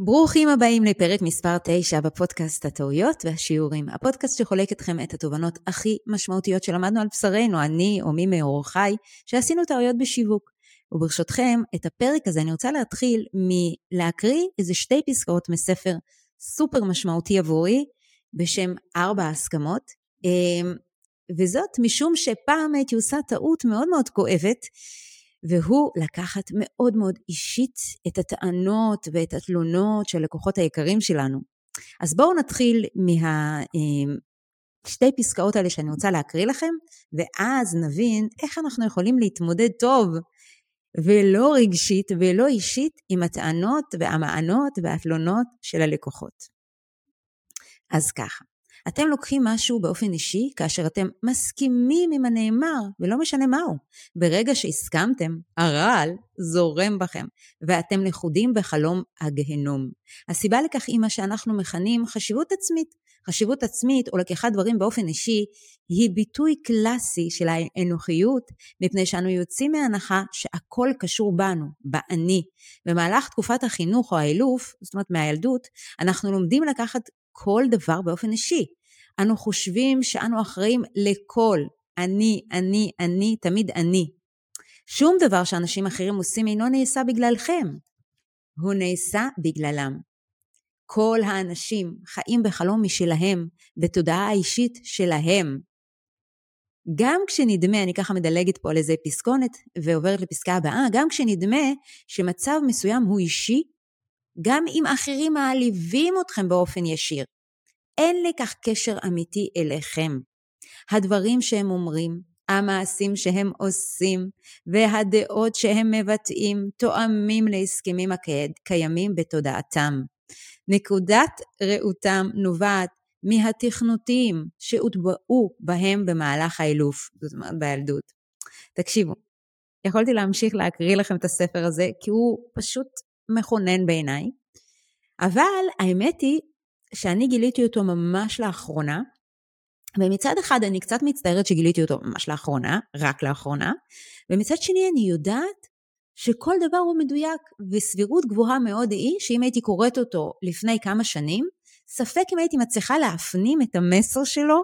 ברוכים הבאים לפרק מספר 9 בפודקאסט הטעויות והשיעורים. הפודקאסט שחולק אתכם את התובנות הכי משמעותיות שלמדנו על בשרנו, אני או מי מאורחיי, שעשינו טעויות בשיווק. וברשותכם, את הפרק הזה אני רוצה להתחיל מלהקריא איזה שתי פסקאות מספר סופר משמעותי עבורי, בשם ארבע ההסכמות, אמ, וזאת משום שפעם הייתי עושה טעות מאוד מאוד כואבת, והוא לקחת מאוד מאוד אישית את הטענות ואת התלונות של לקוחות היקרים שלנו. אז בואו נתחיל מהשתי אמ, פסקאות האלה שאני רוצה להקריא לכם, ואז נבין איך אנחנו יכולים להתמודד טוב ולא רגשית ולא אישית עם הטענות והמענות והתלונות של הלקוחות. אז ככה, אתם לוקחים משהו באופן אישי כאשר אתם מסכימים עם הנאמר, ולא משנה מהו. ברגע שהסכמתם, הרעל זורם בכם, ואתם לכודים בחלום הגהנום. הסיבה לכך היא מה שאנחנו מכנים חשיבות עצמית. חשיבות עצמית או לקיחת דברים באופן אישי היא ביטוי קלאסי של האנוכיות, מפני שאנו יוצאים מהנחה שהכל קשור בנו, באני. במהלך תקופת החינוך או האילוף, זאת אומרת מהילדות, אנחנו לומדים לקחת כל דבר באופן אישי. אנו חושבים שאנו אחראים לכל. אני, אני, אני, תמיד אני. שום דבר שאנשים אחרים עושים אינו נעשה בגללכם. הוא נעשה בגללם. כל האנשים חיים בחלום משלהם, בתודעה האישית שלהם. גם כשנדמה, אני ככה מדלגת פה על איזה פסקונת ועוברת לפסקה הבאה, גם כשנדמה שמצב מסוים הוא אישי, גם אם אחרים מעליבים אתכם באופן ישיר, אין לכך קשר אמיתי אליכם. הדברים שהם אומרים, המעשים שהם עושים והדעות שהם מבטאים תואמים להסכמים הקיימים בתודעתם. נקודת ראותם נובעת מהתכנותים שהוטבעו בהם במהלך האילוף, זאת אומרת בילדות. תקשיבו, יכולתי להמשיך להקריא לכם את הספר הזה, כי הוא פשוט מכונן בעיניי, אבל האמת היא שאני גיליתי אותו ממש לאחרונה, ומצד אחד אני קצת מצטערת שגיליתי אותו ממש לאחרונה, רק לאחרונה, ומצד שני אני יודעת שכל דבר הוא מדויק, וסבירות גבוהה מאוד היא שאם הייתי קוראת אותו לפני כמה שנים, ספק אם הייתי מצליחה להפנים את המסר שלו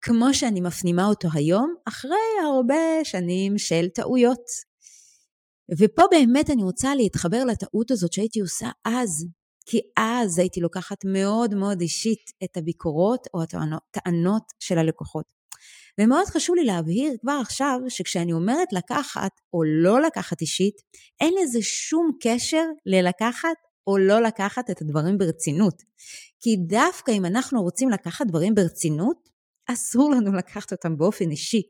כמו שאני מפנימה אותו היום, אחרי הרבה שנים של טעויות. ופה באמת אני רוצה להתחבר לטעות הזאת שהייתי עושה אז, כי אז הייתי לוקחת מאוד מאוד אישית את הביקורות או הטענות של הלקוחות. ומאוד חשוב לי להבהיר כבר עכשיו שכשאני אומרת לקחת או לא לקחת אישית, אין לזה שום קשר ללקחת או לא לקחת את הדברים ברצינות. כי דווקא אם אנחנו רוצים לקחת דברים ברצינות, אסור לנו לקחת אותם באופן אישי.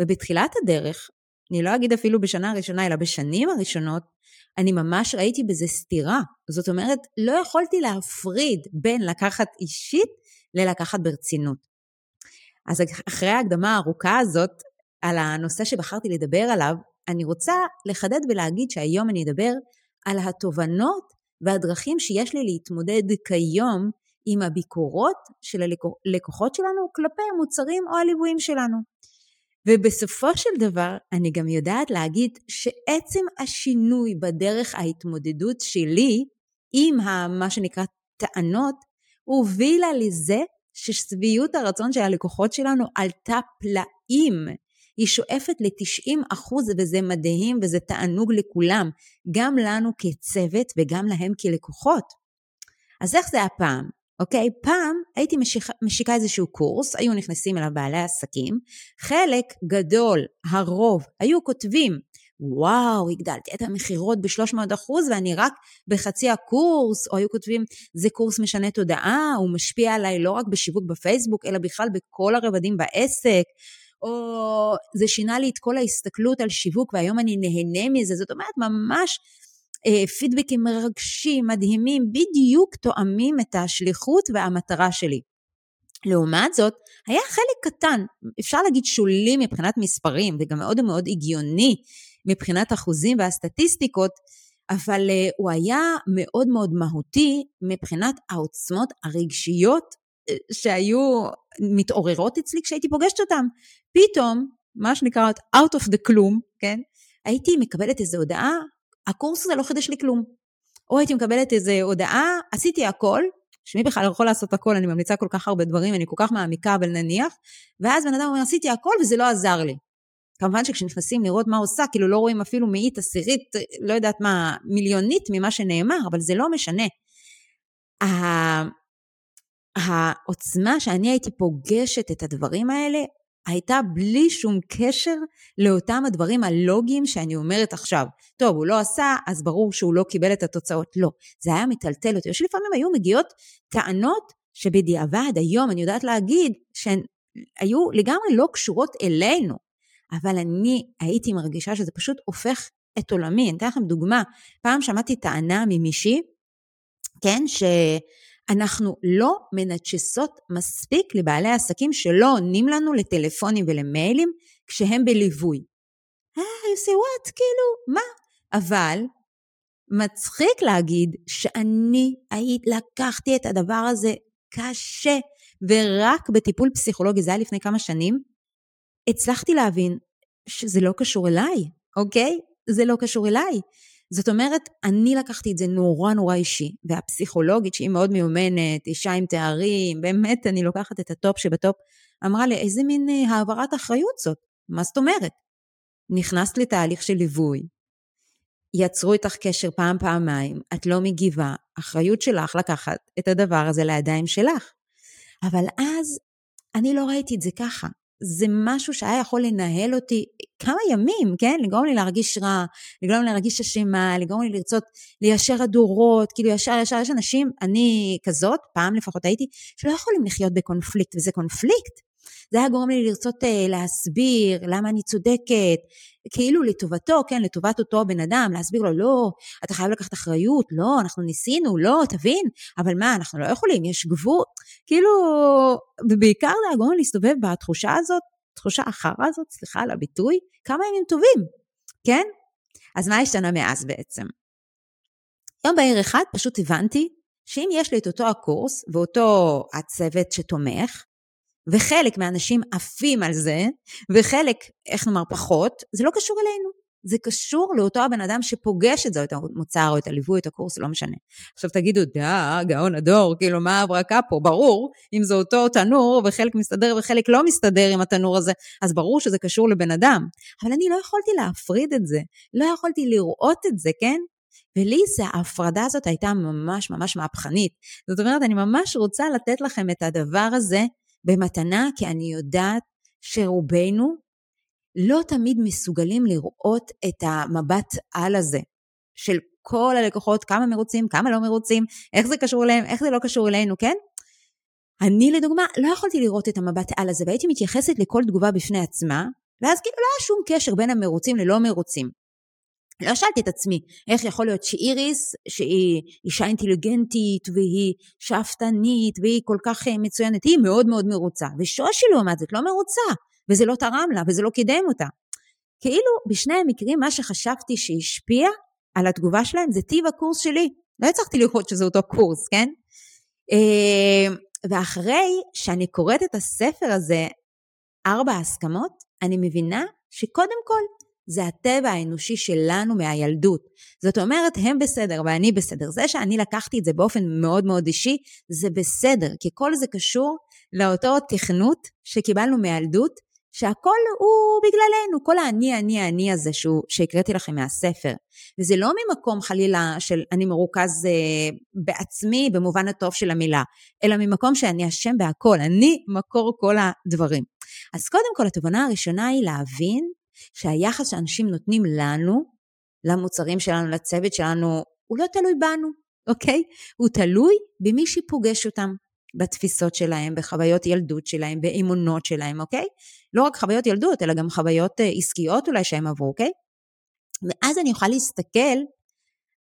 ובתחילת הדרך, אני לא אגיד אפילו בשנה הראשונה, אלא בשנים הראשונות, אני ממש ראיתי בזה סתירה. זאת אומרת, לא יכולתי להפריד בין לקחת אישית ללקחת ברצינות. אז אחרי ההקדמה הארוכה הזאת על הנושא שבחרתי לדבר עליו, אני רוצה לחדד ולהגיד שהיום אני אדבר על התובנות והדרכים שיש לי להתמודד כיום עם הביקורות של הלקוחות שלנו כלפי המוצרים או הליוויים שלנו. ובסופו של דבר אני גם יודעת להגיד שעצם השינוי בדרך ההתמודדות שלי עם מה שנקרא טענות הובילה לזה ששביעות הרצון של הלקוחות שלנו עלתה פלאים. היא שואפת ל-90 אחוז וזה מדהים וזה תענוג לכולם, גם לנו כצוות וגם להם כלקוחות. אז איך זה הפעם? אוקיי? פעם הייתי משיכה, משיקה איזשהו קורס, היו נכנסים אליו בעלי עסקים, חלק גדול, הרוב, היו כותבים, וואו, הגדלתי את המכירות ב-300 אחוז ואני רק בחצי הקורס, או היו כותבים, זה קורס משנה תודעה, הוא משפיע עליי לא רק בשיווק בפייסבוק, אלא בכלל בכל הרבדים בעסק, או זה שינה לי את כל ההסתכלות על שיווק והיום אני נהנה מזה, זאת אומרת ממש פידבקים מרגשים, מדהימים, בדיוק תואמים את השליחות והמטרה שלי. לעומת זאת, היה חלק קטן, אפשר להגיד שולי מבחינת מספרים וגם מאוד מאוד הגיוני מבחינת אחוזים והסטטיסטיקות, אבל uh, הוא היה מאוד מאוד מהותי מבחינת העוצמות הרגשיות uh, שהיו מתעוררות אצלי כשהייתי פוגשת אותם. פתאום, מה שנקרא out of the כלום, כן? הייתי מקבלת איזו הודעה, הקורס הזה לא חידש לי כלום. או הייתי מקבלת איזו הודעה, עשיתי הכל, שמי בכלל יכול לעשות הכל, אני ממליצה כל כך הרבה דברים, אני כל כך מעמיקה, אבל נניח, ואז בן אדם אומר, עשיתי הכל וזה לא עזר לי. כמובן שכשנכנסים לראות מה עושה, כאילו לא רואים אפילו מאית עשירית, לא יודעת מה, מיליונית ממה שנאמר, אבל זה לא משנה. העוצמה שאני הייתי פוגשת את הדברים האלה, הייתה בלי שום קשר לאותם הדברים הלוגיים שאני אומרת עכשיו. טוב, הוא לא עשה, אז ברור שהוא לא קיבל את התוצאות. לא, זה היה מטלטל אותי. שלפעמים היו מגיעות טענות שבדיעבד היום אני יודעת להגיד שהן היו לגמרי לא קשורות אלינו, אבל אני הייתי מרגישה שזה פשוט הופך את עולמי. אני אתן לכם דוגמה. פעם שמעתי טענה ממישהי, כן, ש... אנחנו לא מנצ'סות מספיק לבעלי עסקים שלא עונים לנו לטלפונים ולמיילים כשהם בליווי. אה, you say what? כאילו, מה? אבל מצחיק להגיד שאני היית, לקחתי את הדבר הזה קשה, ורק בטיפול פסיכולוגי, זה היה לפני כמה שנים, הצלחתי להבין שזה לא קשור אליי, אוקיי? זה לא קשור אליי. זאת אומרת, אני לקחתי את זה נורא נורא אישי, והפסיכולוגית, שהיא מאוד מיומנת, אישה עם תארים, באמת, אני לוקחת את הטופ שבטופ, אמרה לי, איזה מין אה, העברת אחריות זאת? מה זאת אומרת? נכנסת לתהליך של ליווי, יצרו איתך קשר פעם, פעמיים, את לא מגיבה, אחריות שלך לקחת את הדבר הזה לידיים שלך. אבל אז אני לא ראיתי את זה ככה. זה משהו שהיה יכול לנהל אותי כמה ימים, כן? לגרום לי להרגיש רע, לגרום לי להרגיש אשמה, לגרום לי לרצות ליישר הדורות, כאילו ישר ישר, יש אנשים, אני כזאת, פעם לפחות הייתי, שלא יכולים לחיות בקונפליקט, וזה קונפליקט. זה היה גורם לי לרצות uh, להסביר למה אני צודקת, כאילו לטובתו, כן, לטובת אותו בן אדם, להסביר לו, לא, אתה חייב לקחת אחריות, לא, אנחנו ניסינו, לא, תבין, אבל מה, אנחנו לא יכולים, יש גבול, כאילו, ובעיקר זה להסתובב בתחושה הזאת, תחושה החרא הזאת, סליחה על הביטוי, כמה ימים טובים, כן? אז מה השתנה מאז בעצם? יום בהיר אחד פשוט הבנתי שאם יש לי את אותו הקורס ואותו הצוות שתומך, וחלק מהאנשים עפים על זה, וחלק, איך נאמר, פחות, זה לא קשור אלינו. זה קשור לאותו הבן אדם שפוגש את זה, או את המוצר, או את הליווי, את הקורס, לא משנה. עכשיו תגידו, דה, גאון הדור, כאילו, מה ההברקה פה? ברור, אם זה אותו תנור, וחלק מסתדר וחלק לא מסתדר עם התנור הזה, אז ברור שזה קשור לבן אדם. אבל אני לא יכולתי להפריד את זה, לא יכולתי לראות את זה, כן? ולי זה, ההפרדה הזאת הייתה ממש ממש מהפכנית. זאת אומרת, אני ממש רוצה לתת לכם את הדבר הזה במתנה, כי אני יודעת שרובנו לא תמיד מסוגלים לראות את המבט על הזה של כל הלקוחות, כמה מרוצים, כמה לא מרוצים, איך זה קשור אליהם, איך זה לא קשור אלינו, כן? אני לדוגמה לא יכולתי לראות את המבט על הזה והייתי מתייחסת לכל תגובה בפני עצמה, ואז כאילו לא היה שום קשר בין המרוצים ללא מרוצים. לא שאלתי את עצמי, איך יכול להיות שאיריס, שהיא אישה אינטליגנטית והיא שאפתנית והיא כל כך אה, מצוינת, היא מאוד מאוד מרוצה, ושושי לעומת זאת לא מרוצה, וזה לא תרם לה וזה לא קידם אותה. כאילו בשני המקרים מה שחשבתי שהשפיע על התגובה שלהם זה טיב הקורס שלי. לא הצלחתי לראות שזה אותו קורס, כן? אה, ואחרי שאני קוראת את הספר הזה, ארבע הסכמות, אני מבינה שקודם כל זה הטבע האנושי שלנו מהילדות. זאת אומרת, הם בסדר ואני בסדר. זה שאני לקחתי את זה באופן מאוד מאוד אישי, זה בסדר, כי כל זה קשור לאותו תכנות שקיבלנו מהילדות, שהכל הוא בגללנו, כל האני, אני, אני הזה שהוא, שהקראתי לכם מהספר. וזה לא ממקום חלילה של אני מרוכז אה, בעצמי במובן הטוב של המילה, אלא ממקום שאני אשם בהכל, אני מקור כל הדברים. אז קודם כל, התובנה הראשונה היא להבין שהיחס שאנשים נותנים לנו, למוצרים שלנו, לצוות שלנו, הוא לא תלוי בנו, אוקיי? הוא תלוי במי שפוגש אותם, בתפיסות שלהם, בחוויות ילדות שלהם, באמונות שלהם, אוקיי? לא רק חוויות ילדות, אלא גם חוויות אה, עסקיות אולי שהם עברו, אוקיי? ואז אני אוכל להסתכל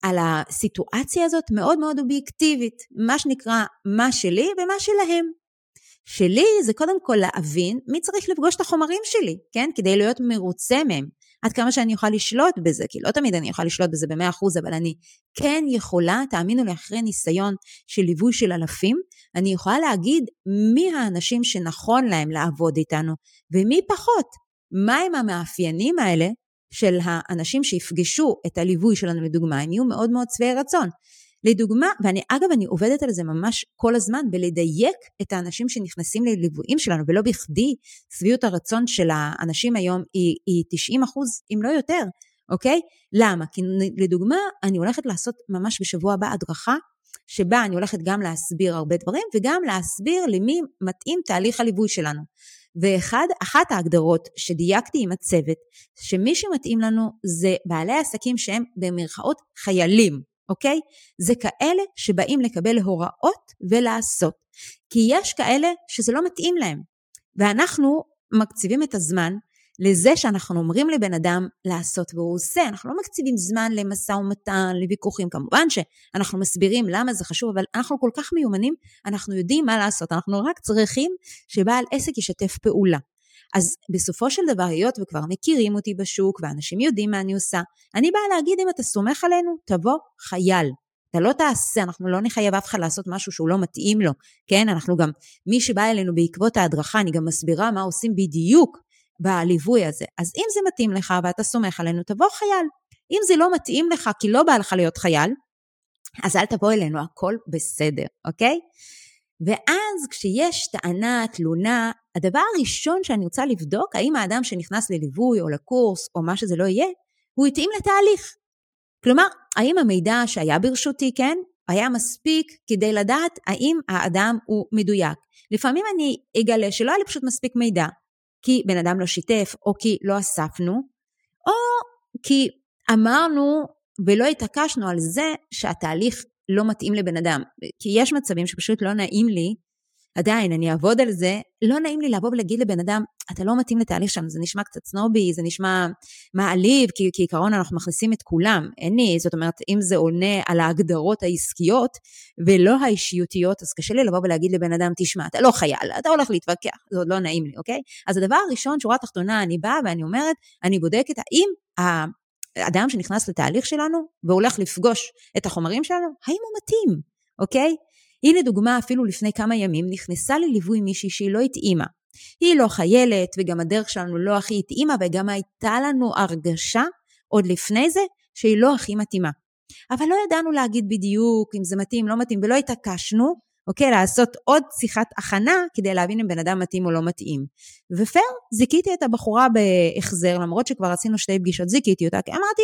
על הסיטואציה הזאת מאוד מאוד אובייקטיבית, מה שנקרא מה שלי ומה שלהם. שלי זה קודם כל להבין מי צריך לפגוש את החומרים שלי, כן? כדי להיות מרוצה מהם. עד כמה שאני אוכל לשלוט בזה, כי לא תמיד אני יכולה לשלוט בזה במאה אחוז, אבל אני כן יכולה, תאמינו לי, אחרי ניסיון של ליווי של אלפים, אני יכולה להגיד מי האנשים שנכון להם לעבוד איתנו, ומי פחות. מהם המאפיינים האלה של האנשים שיפגשו את הליווי שלנו לדוגמה, הם יהיו מאוד מאוד שבעי רצון. לדוגמה, ואני אגב, אני עובדת על זה ממש כל הזמן, בלדייק את האנשים שנכנסים לליוויים שלנו, ולא בכדי שביעות הרצון של האנשים היום היא, היא 90 אחוז, אם לא יותר, אוקיי? למה? כי לדוגמה, אני הולכת לעשות ממש בשבוע הבא הדרכה, שבה אני הולכת גם להסביר הרבה דברים, וגם להסביר למי מתאים תהליך הליווי שלנו. ואחת ההגדרות שדייקתי עם הצוות, שמי שמתאים לנו זה בעלי עסקים שהם במרכאות חיילים, אוקיי? זה כאלה שבאים לקבל הוראות ולעשות. כי יש כאלה שזה לא מתאים להם. ואנחנו מקציבים את הזמן לזה שאנחנו אומרים לבן אדם לעשות והוא עושה, אנחנו לא מקציבים זמן למשא ומתן, לוויכוחים, כמובן שאנחנו מסבירים למה זה חשוב, אבל אנחנו כל כך מיומנים, אנחנו יודעים מה לעשות, אנחנו רק צריכים שבעל עסק ישתף פעולה. אז בסופו של דבר, היות וכבר מכירים אותי בשוק ואנשים יודעים מה אני עושה, אני באה להגיד אם אתה סומך עלינו, תבוא חייל. אתה לא תעשה, אנחנו לא נחייב אף אחד לעשות משהו שהוא לא מתאים לו, כן? אנחנו גם, מי שבא אלינו בעקבות ההדרכה, אני גם מסבירה מה עושים בדיוק בליווי הזה. אז אם זה מתאים לך ואתה סומך עלינו, תבוא חייל. אם זה לא מתאים לך כי לא בא לך להיות חייל, אז אל תבוא אלינו, הכל בסדר, אוקיי? ואז כשיש טענה, תלונה, הדבר הראשון שאני רוצה לבדוק, האם האדם שנכנס לליווי או לקורס או מה שזה לא יהיה, הוא התאים לתהליך. כלומר, האם המידע שהיה ברשותי, כן, היה מספיק כדי לדעת האם האדם הוא מדויק. לפעמים אני אגלה שלא היה לי פשוט מספיק מידע, כי בן אדם לא שיתף, או כי לא אספנו, או כי אמרנו ולא התעקשנו על זה שהתהליך לא מתאים לבן אדם. כי יש מצבים שפשוט לא נעים לי, עדיין, אני אעבוד על זה, לא נעים לי לבוא ולהגיד לבן אדם, אתה לא מתאים לתהליך שם, זה נשמע קצת סנובי, זה נשמע מעליב, כי כעיקרון אנחנו מכניסים את כולם. אין לי, זאת אומרת, אם זה עונה על ההגדרות העסקיות ולא האישיותיות, אז קשה לי לבוא ולהגיד לבן אדם, תשמע, אתה לא חייל, אתה הולך להתווכח, זה עוד לא נעים לי, אוקיי? אז הדבר הראשון, שורה תחתונה, אני באה ואני אומרת, אני בודקת האם האדם שנכנס לתהליך שלנו והולך לפגוש את החומרים שלנו, האם הוא מתאים, אוקיי? הנה דוגמה, אפילו לפני כמה ימים נכנסה לליווי מישהי שהיא לא התאימה. היא לא חיילת, וגם הדרך שלנו לא הכי התאימה, וגם הייתה לנו הרגשה, עוד לפני זה, שהיא לא הכי מתאימה. אבל לא ידענו להגיד בדיוק אם זה מתאים, לא מתאים, ולא התעקשנו, אוקיי? לעשות עוד שיחת הכנה כדי להבין אם בן אדם מתאים או לא מתאים. ופייר, זיכיתי את הבחורה בהחזר, למרות שכבר עשינו שתי פגישות, זיכיתי אותה, כי אמרתי,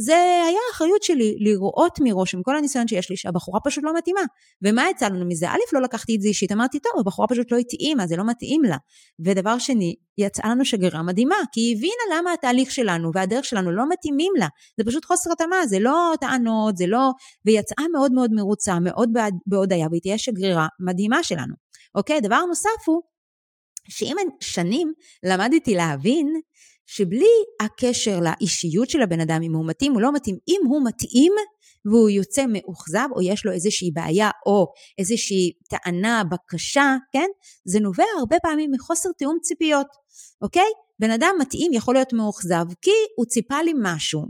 זה היה אחריות שלי לראות מראש עם כל הניסיון שיש לי שהבחורה פשוט לא מתאימה. ומה יצא לנו מזה? א', לא לקחתי את זה אישית, אמרתי, טוב, הבחורה פשוט לא התאימה, זה לא מתאים לה. ודבר שני, יצאה לנו שגרירה מדהימה, כי היא הבינה למה התהליך שלנו והדרך שלנו לא מתאימים לה. זה פשוט חוסר התאמה, זה לא טענות, זה לא... ויצאה מאוד מאוד מרוצה, מאוד בהודיה, והיא תהיה שגרירה מדהימה שלנו. אוקיי, דבר נוסף הוא, שעם שנים למדתי להבין שבלי הקשר לאישיות של הבן אדם, אם הוא מתאים או לא מתאים, אם הוא מתאים והוא יוצא מאוכזב או יש לו איזושהי בעיה או איזושהי טענה, בקשה, כן? זה נובע הרבה פעמים מחוסר תיאום ציפיות, אוקיי? בן אדם מתאים יכול להיות מאוכזב כי הוא ציפה לי משהו,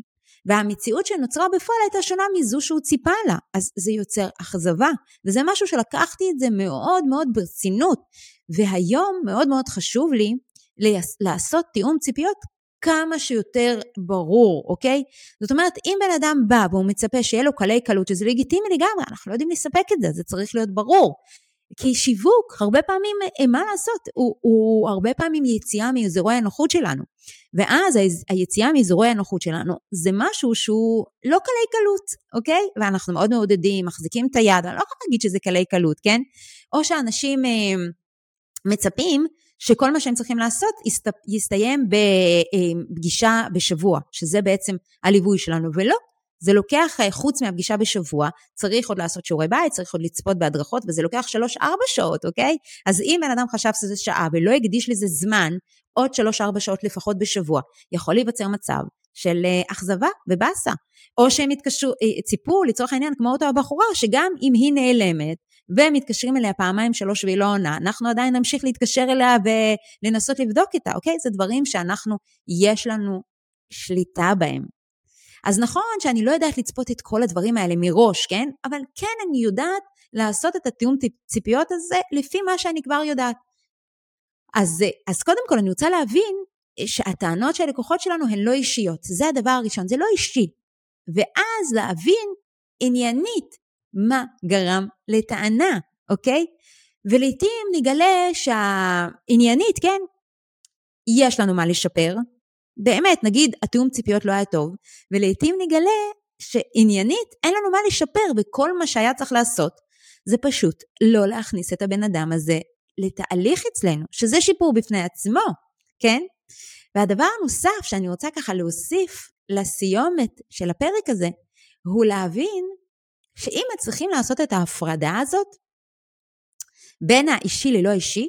והמציאות שנוצרה בפועל הייתה שונה מזו שהוא ציפה לה, אז זה יוצר אכזבה, וזה משהו שלקחתי את זה מאוד מאוד ברצינות, והיום מאוד מאוד חשוב לי לעשות תיאום ציפיות כמה שיותר ברור, אוקיי? זאת אומרת, אם בן אדם בא והוא מצפה שיהיה לו קלי קלות, שזה לגיטימי לגמרי, אנחנו לא יודעים לספק את זה, זה צריך להיות ברור. כי שיווק, הרבה פעמים, אה, מה לעשות, הוא, הוא הרבה פעמים יציאה מאזורי הנוחות שלנו. ואז היציאה מאזורי הנוחות שלנו זה משהו שהוא לא קלי קלות, אוקיי? ואנחנו מאוד מעודדים, מחזיקים את היד, אני לא יכולה להגיד שזה קלי קלות, כן? או שאנשים אה, מצפים שכל מה שהם צריכים לעשות יסת, יסתיים בפגישה בשבוע, שזה בעצם הליווי שלנו, ולא. זה לוקח, אה, חוץ מהפגישה בשבוע, צריך עוד לעשות שיעורי בית, צריך עוד לצפות בהדרכות, וזה לוקח שלוש-ארבע שעות, אוקיי? אז אם בן אדם חשב שזה שעה ולא הקדיש לזה זמן, עוד שלוש-ארבע שעות לפחות בשבוע, יכול להיווצר מצב של אה, אכזבה ובאסה. או שהם התקשרו, אה, ציפו לצורך העניין כמו אותה הבחורה, שגם אם היא נעלמת, ומתקשרים אליה פעמיים שלוש והיא לא עונה, אנחנו עדיין נמשיך להתקשר אליה ולנסות לבדוק איתה, אוקיי? זה דברים שאנחנו, יש לנו שליטה בהם. אז נכון שאני לא יודעת לצפות את כל הדברים האלה מראש, כן? אבל כן אני יודעת לעשות את התיאום ציפיות הזה לפי מה שאני כבר יודעת. אז, אז קודם כל אני רוצה להבין שהטענות של הלקוחות שלנו הן לא אישיות, זה הדבר הראשון, זה לא אישי. ואז להבין עניינית מה גרם לטענה, אוקיי? ולעיתים נגלה שהעניינית, כן, יש לנו מה לשפר. באמת, נגיד התיאום ציפיות לא היה טוב, ולעיתים נגלה שעניינית אין לנו מה לשפר, וכל מה שהיה צריך לעשות זה פשוט לא להכניס את הבן אדם הזה לתהליך אצלנו, שזה שיפור בפני עצמו, כן? והדבר הנוסף שאני רוצה ככה להוסיף לסיומת של הפרק הזה, הוא להבין שאם מצליחים לעשות את ההפרדה הזאת בין האישי ללא אישי,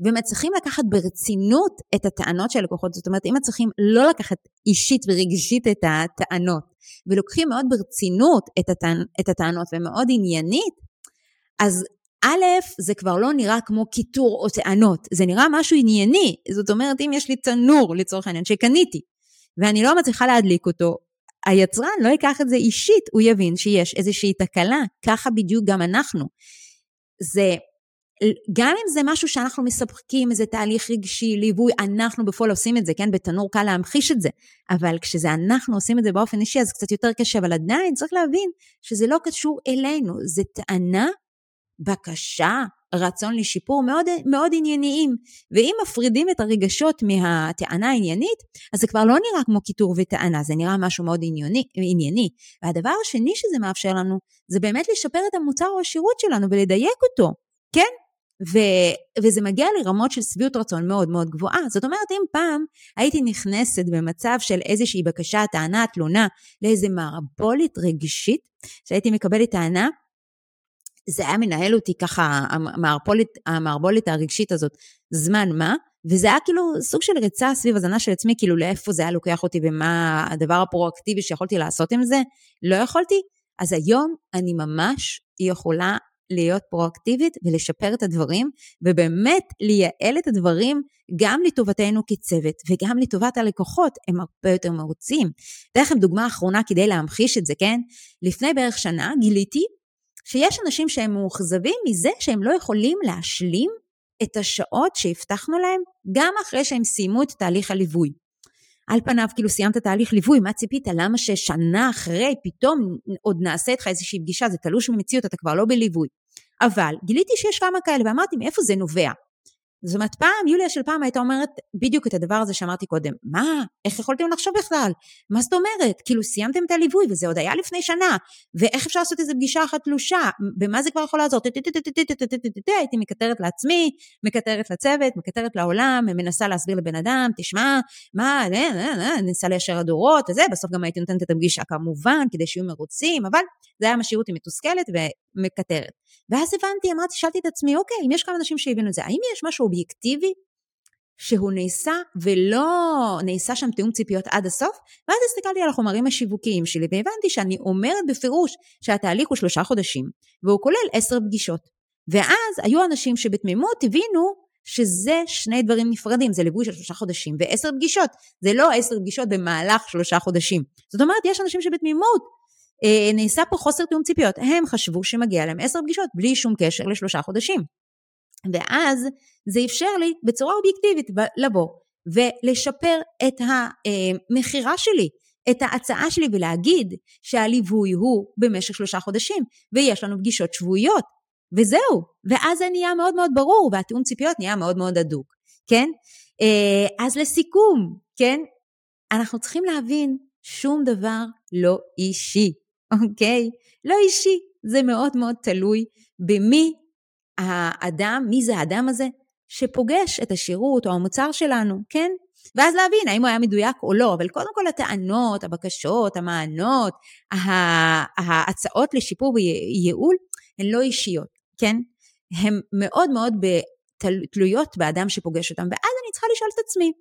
ומצליחים לקחת ברצינות את הטענות של הלקוחות, זאת אומרת, אם מצליחים לא לקחת אישית ורגשית את הטענות, ולוקחים מאוד ברצינות את, הטענ, את הטענות ומאוד עניינית, אז א', זה כבר לא נראה כמו קיטור או טענות, זה נראה משהו ענייני. זאת אומרת, אם יש לי תנור, לצורך העניין, שקניתי, ואני לא מצליחה להדליק אותו, היצרן לא ייקח את זה אישית, הוא יבין שיש איזושהי תקלה, ככה בדיוק גם אנחנו. זה, גם אם זה משהו שאנחנו מספקים, איזה תהליך רגשי, ליווי, אנחנו בפועל עושים את זה, כן? בתנור קל להמחיש את זה, אבל כשזה אנחנו עושים את זה באופן אישי, אז קצת יותר קשה, אבל עדיין צריך להבין שזה לא קשור אלינו, זה טענה בקשה, רצון לשיפור מאוד, מאוד ענייניים. ואם מפרידים את הרגשות מהטענה העניינית, אז זה כבר לא נראה כמו קיטור וטענה, זה נראה משהו מאוד ענייני. ענייני. והדבר השני שזה מאפשר לנו, זה באמת לשפר את המוצר או השירות שלנו ולדייק אותו, כן? ו, וזה מגיע לרמות של שביעות רצון מאוד מאוד גבוהה. זאת אומרת, אם פעם הייתי נכנסת במצב של איזושהי בקשה, טענה, תלונה, לאיזה מערבולת רגשית, שהייתי מקבלת טענה, זה היה מנהל אותי ככה, המערבולת, המערבולת הרגשית הזאת, זמן מה, וזה היה כאילו סוג של ריצה סביב הזנה של עצמי, כאילו לאיפה זה היה לוקח אותי ומה הדבר הפרואקטיבי שיכולתי לעשות עם זה, לא יכולתי. אז היום אני ממש יכולה להיות פרואקטיבית ולשפר את הדברים, ובאמת לייעל את הדברים גם לטובתנו כצוות וגם לטובת הלקוחות, הם הרבה יותר מרוצים. אתן לכם דוגמה אחרונה כדי להמחיש את זה, כן? לפני בערך שנה גיליתי שיש אנשים שהם מאוכזבים מזה שהם לא יכולים להשלים את השעות שהבטחנו להם גם אחרי שהם סיימו את תהליך הליווי. על פניו כאילו סיימת תהליך ליווי, מה ציפית? למה ששנה אחרי פתאום עוד נעשה איתך איזושהי פגישה, זה תלוש ממציאות, אתה כבר לא בליווי. אבל גיליתי שיש כמה כאלה ואמרתי מאיפה זה נובע. זאת אומרת, פעם, יוליה של פעם הייתה אומרת בדיוק את הדבר הזה שאמרתי קודם. מה? איך יכולתם לחשוב בכלל? מה זאת אומרת? כאילו, סיימתם את הליווי וזה עוד היה לפני שנה, ואיך אפשר לעשות איזה פגישה אחת תלושה? במה זה כבר יכול לעזור? הייתי מקטרת לעצמי, מקטרת לצוות, מקטרת לעולם, מנסה להסביר לבן אדם, תשמע, מה, ניסה ליישר הדורות וזה, בסוף גם הייתי נותנת את הפגישה כמובן, כדי שיהיו מרוצים, אבל זה היה משאיר אותי מתוסכלת ומקטרת. ואז הבנתי, אמרתי, שאלתי את עצמי, אוקיי, אם יש כמה אנשים שהבינו את זה, האם יש משהו אובייקטיבי שהוא נעשה ולא נעשה שם תיאום ציפיות עד הסוף? ואז הסתכלתי על החומרים השיווקיים שלי והבנתי שאני אומרת בפירוש שהתהליך הוא שלושה חודשים, והוא כולל עשר פגישות. ואז היו אנשים שבתמימות הבינו שזה שני דברים נפרדים, זה ליווי של שלושה חודשים ועשר פגישות, זה לא עשר פגישות במהלך שלושה חודשים. זאת אומרת, יש אנשים שבתמימות נעשה פה חוסר תיאום ציפיות. הם חשבו שמגיע להם עשר פגישות בלי שום קשר לשלושה חודשים. ואז זה אפשר לי בצורה אובייקטיבית לבוא ולשפר את המכירה שלי, את ההצעה שלי ולהגיד שהליווי הוא במשך שלושה חודשים ויש לנו פגישות שבועיות וזהו, ואז זה נהיה מאוד מאוד ברור והתיאום ציפיות נהיה מאוד מאוד הדוק, כן? אה, אז לסיכום, כן? אנחנו צריכים להבין שום דבר לא אישי. אוקיי? לא אישי, זה מאוד מאוד תלוי במי האדם, מי זה האדם הזה שפוגש את השירות או המוצר שלנו, כן? ואז להבין האם הוא היה מדויק או לא, אבל קודם כל הטענות, הבקשות, המענות, ההצעות לשיפור וייעול, הן לא אישיות, כן? הן מאוד מאוד תלויות באדם שפוגש אותם, ואז אני צריכה לשאול את עצמי,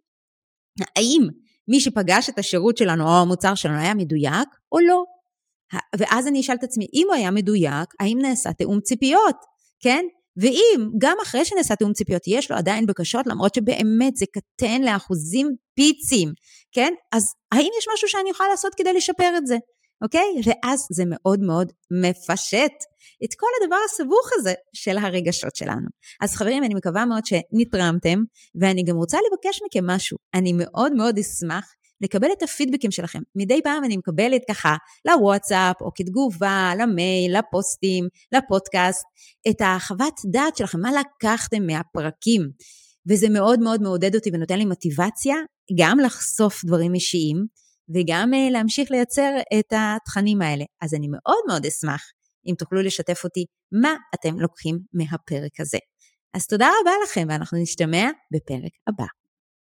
האם מי שפגש את השירות שלנו או המוצר שלנו היה מדויק או לא? ואז אני אשאל את עצמי, אם הוא היה מדויק, האם נעשה תיאום ציפיות, כן? ואם גם אחרי שנעשה תיאום ציפיות יש לו עדיין בקשות, למרות שבאמת זה קטן לאחוזים פיצים, כן? אז האם יש משהו שאני יכולה לעשות כדי לשפר את זה? אוקיי? ואז זה מאוד מאוד מפשט את כל הדבר הסבוך הזה של הרגשות שלנו. אז חברים, אני מקווה מאוד שנתרמתם, ואני גם רוצה לבקש מכם משהו. אני מאוד מאוד אשמח לקבל את הפידבקים שלכם. מדי פעם אני מקבלת ככה לוואטסאפ, או כתגובה, למייל, לפוסטים, לפודקאסט, את החוות דעת שלכם, מה לקחתם מהפרקים. וזה מאוד מאוד מעודד אותי ונותן לי מוטיבציה גם לחשוף דברים אישיים, וגם uh, להמשיך לייצר את התכנים האלה. אז אני מאוד מאוד אשמח אם תוכלו לשתף אותי מה אתם לוקחים מהפרק הזה. אז תודה רבה לכם, ואנחנו נשתמע בפרק הבא.